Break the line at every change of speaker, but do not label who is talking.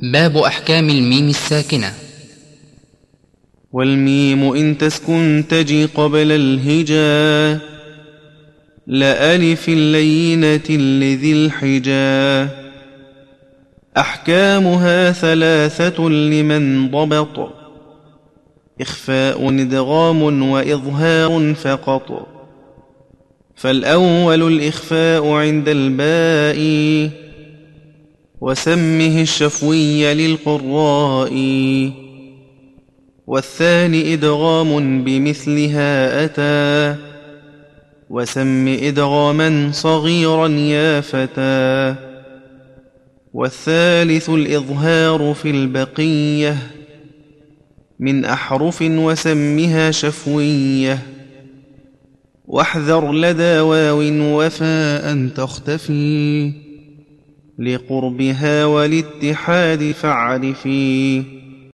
باب أحكام الميم الساكنة.
والميم إن تسكن تجي قبل الهجا لألف اللينة لذي الحجا. أحكامها ثلاثة لمن ضبط إخفاء إدغام وإظهار فقط. فالأول الإخفاء عند الباء وسمه الشفوي للقراء. والثاني إدغام بمثلها أتى. وسم إدغاما صغيرا يا فتى. والثالث الإظهار في البقية. من أحرف وسمها شفوية. واحذر لدى واو وفاء تختفي. لقربها والاتحاد فاعرفي